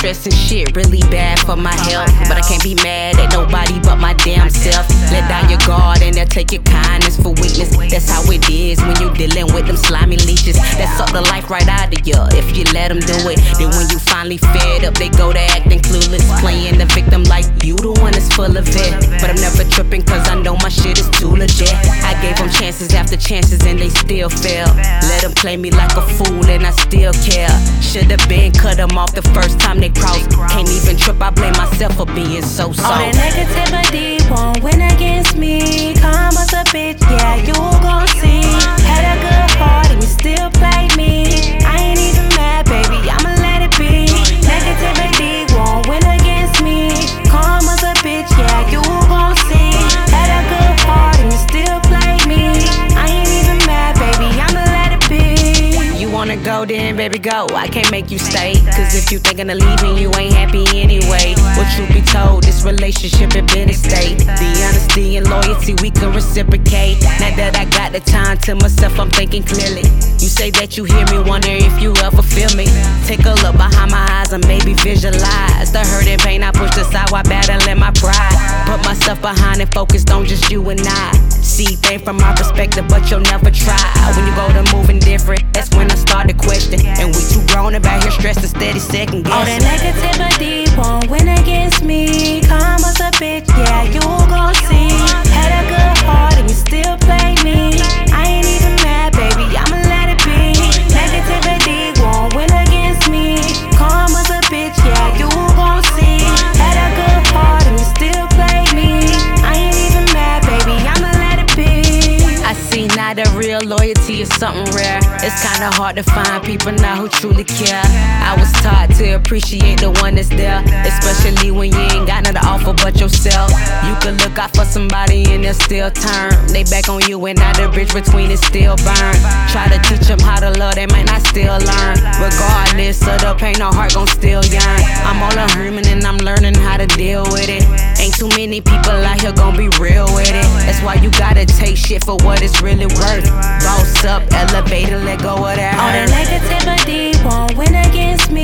stress and shit really bad for my health. But I can't be mad at nobody but my damn self. Let down your guard and they'll take your kindness for weakness. That's how it is when you're dealing with them slimy leeches. That suck the life right out of you if you let them do it. Then when you finally fed up, they go to acting clueless. Playing the victim like you the one that's full of it. But I'm never tripping cause I know my shit is too legit. I gave them chances after chances and they still fail. Let them play me like a fool and I still care. Should've been cut them off the first time they crossed. Can't even trip, I blame myself for being so soft. All that negativity then, baby, go. I can't make you stay. Cause if you thinking of leaving, you ain't happy anyway. Well, truth be told, this relationship had been a state. The honesty and loyalty we can reciprocate. Now that I got the time to myself, I'm thinking clearly. You say that you hear me, wonder if you ever feel me. Take a look behind my eyes and maybe visualize the hurt and pain I pushed aside while battling my pride. Put myself behind and focused on just you and I. See things from my perspective, but you'll never try. When you go to real loyalty is something rare. It's kinda hard to find people now who truly care. I was taught to appreciate the one that's there, especially when you ain't got nothing to offer but yourself. You can look out for somebody and they'll still turn. They back on you and now the bridge between is still burned. Try to teach them how to love, they might not still learn. Regardless of the pain, our heart gon' still yearn. I'm all a many people out here gon' be real with it. That's why you gotta take shit for what it's really worth. Boss up, elevator, let go of that All that negativity won't win against me.